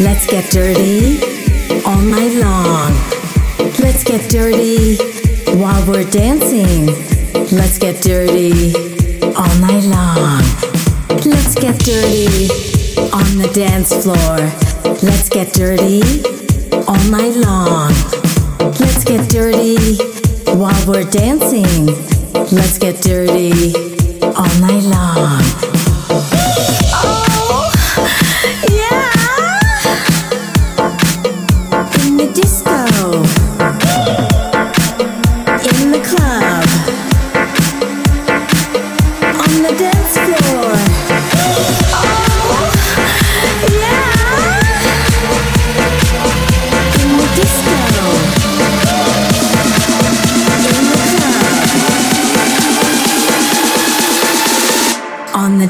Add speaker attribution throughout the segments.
Speaker 1: Let's get dirty all night long. Let's get dirty while we're dancing. Let's get dirty all night long. Let's get dirty on the dance floor. Let's get dirty all night long. Let's get dirty while we're dancing. Let's get dirty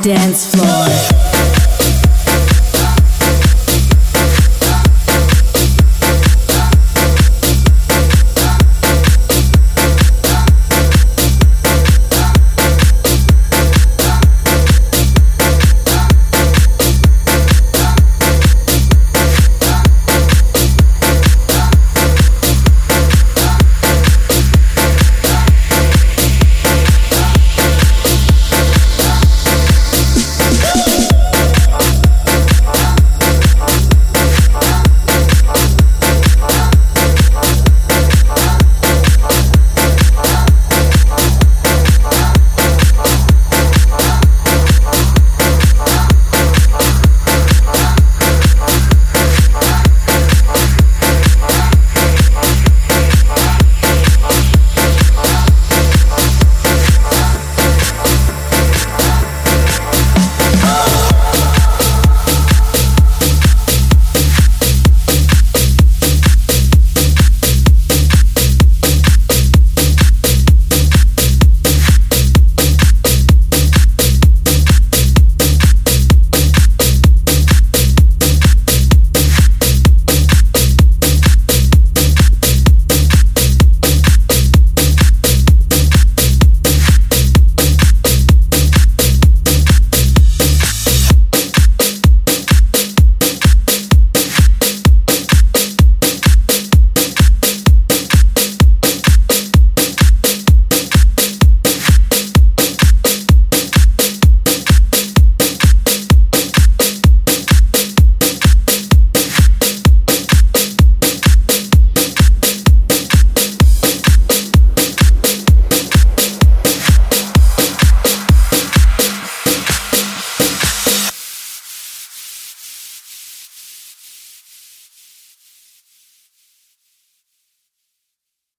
Speaker 1: dance floor.